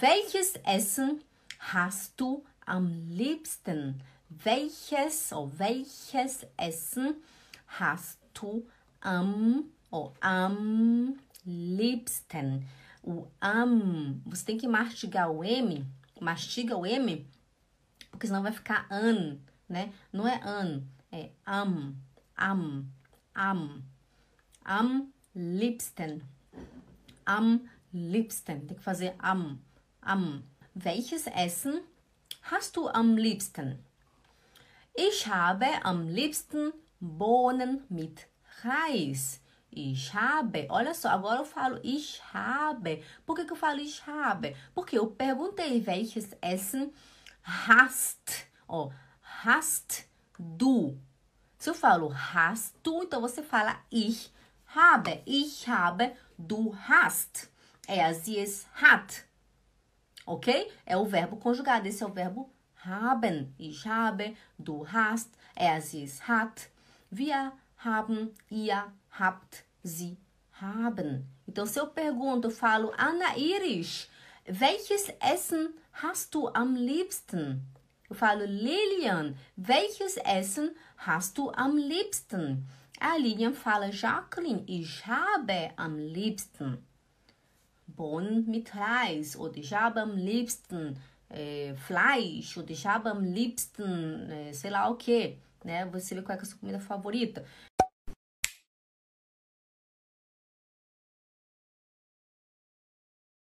Welches Essen hast du am liebsten? Welches ou welches Essen hast du am ou am liebsten? O am, você tem que mastigar o M, mastiga o M, porque senão vai ficar an, né? Não é an, é am, am, am, am liebsten, am liebsten. Tem que fazer am, am. Welches Essen hast du am liebsten? Ich habe am liebsten Bohnen mit Reis. Ich habe. Olha só, agora eu falo ich habe. Por que, que eu falo ich habe? Porque eu perguntei welches Essen hast. Ó, hast du. Se eu falo hast du, então você fala ich habe. Ich habe, du hast. É sie es hat. Ok? É o verbo conjugado. Esse é o verbo haben. Ich habe, du hast, er, sie, es hat. Wir haben, ihr habt, sie haben. Então, se eu pergunto, eu falo, Ana Iris, welches Essen hast du am liebsten? Eu falo, Lilian, welches Essen hast du am liebsten? A Lilian fala, Jacqueline, ich habe am liebsten Bohnen mit Reis oder ich habe am liebsten é, Fleisch, ou ich habe am liebsten, é, sei lá o que, né? Você vê qual é a sua comida favorita.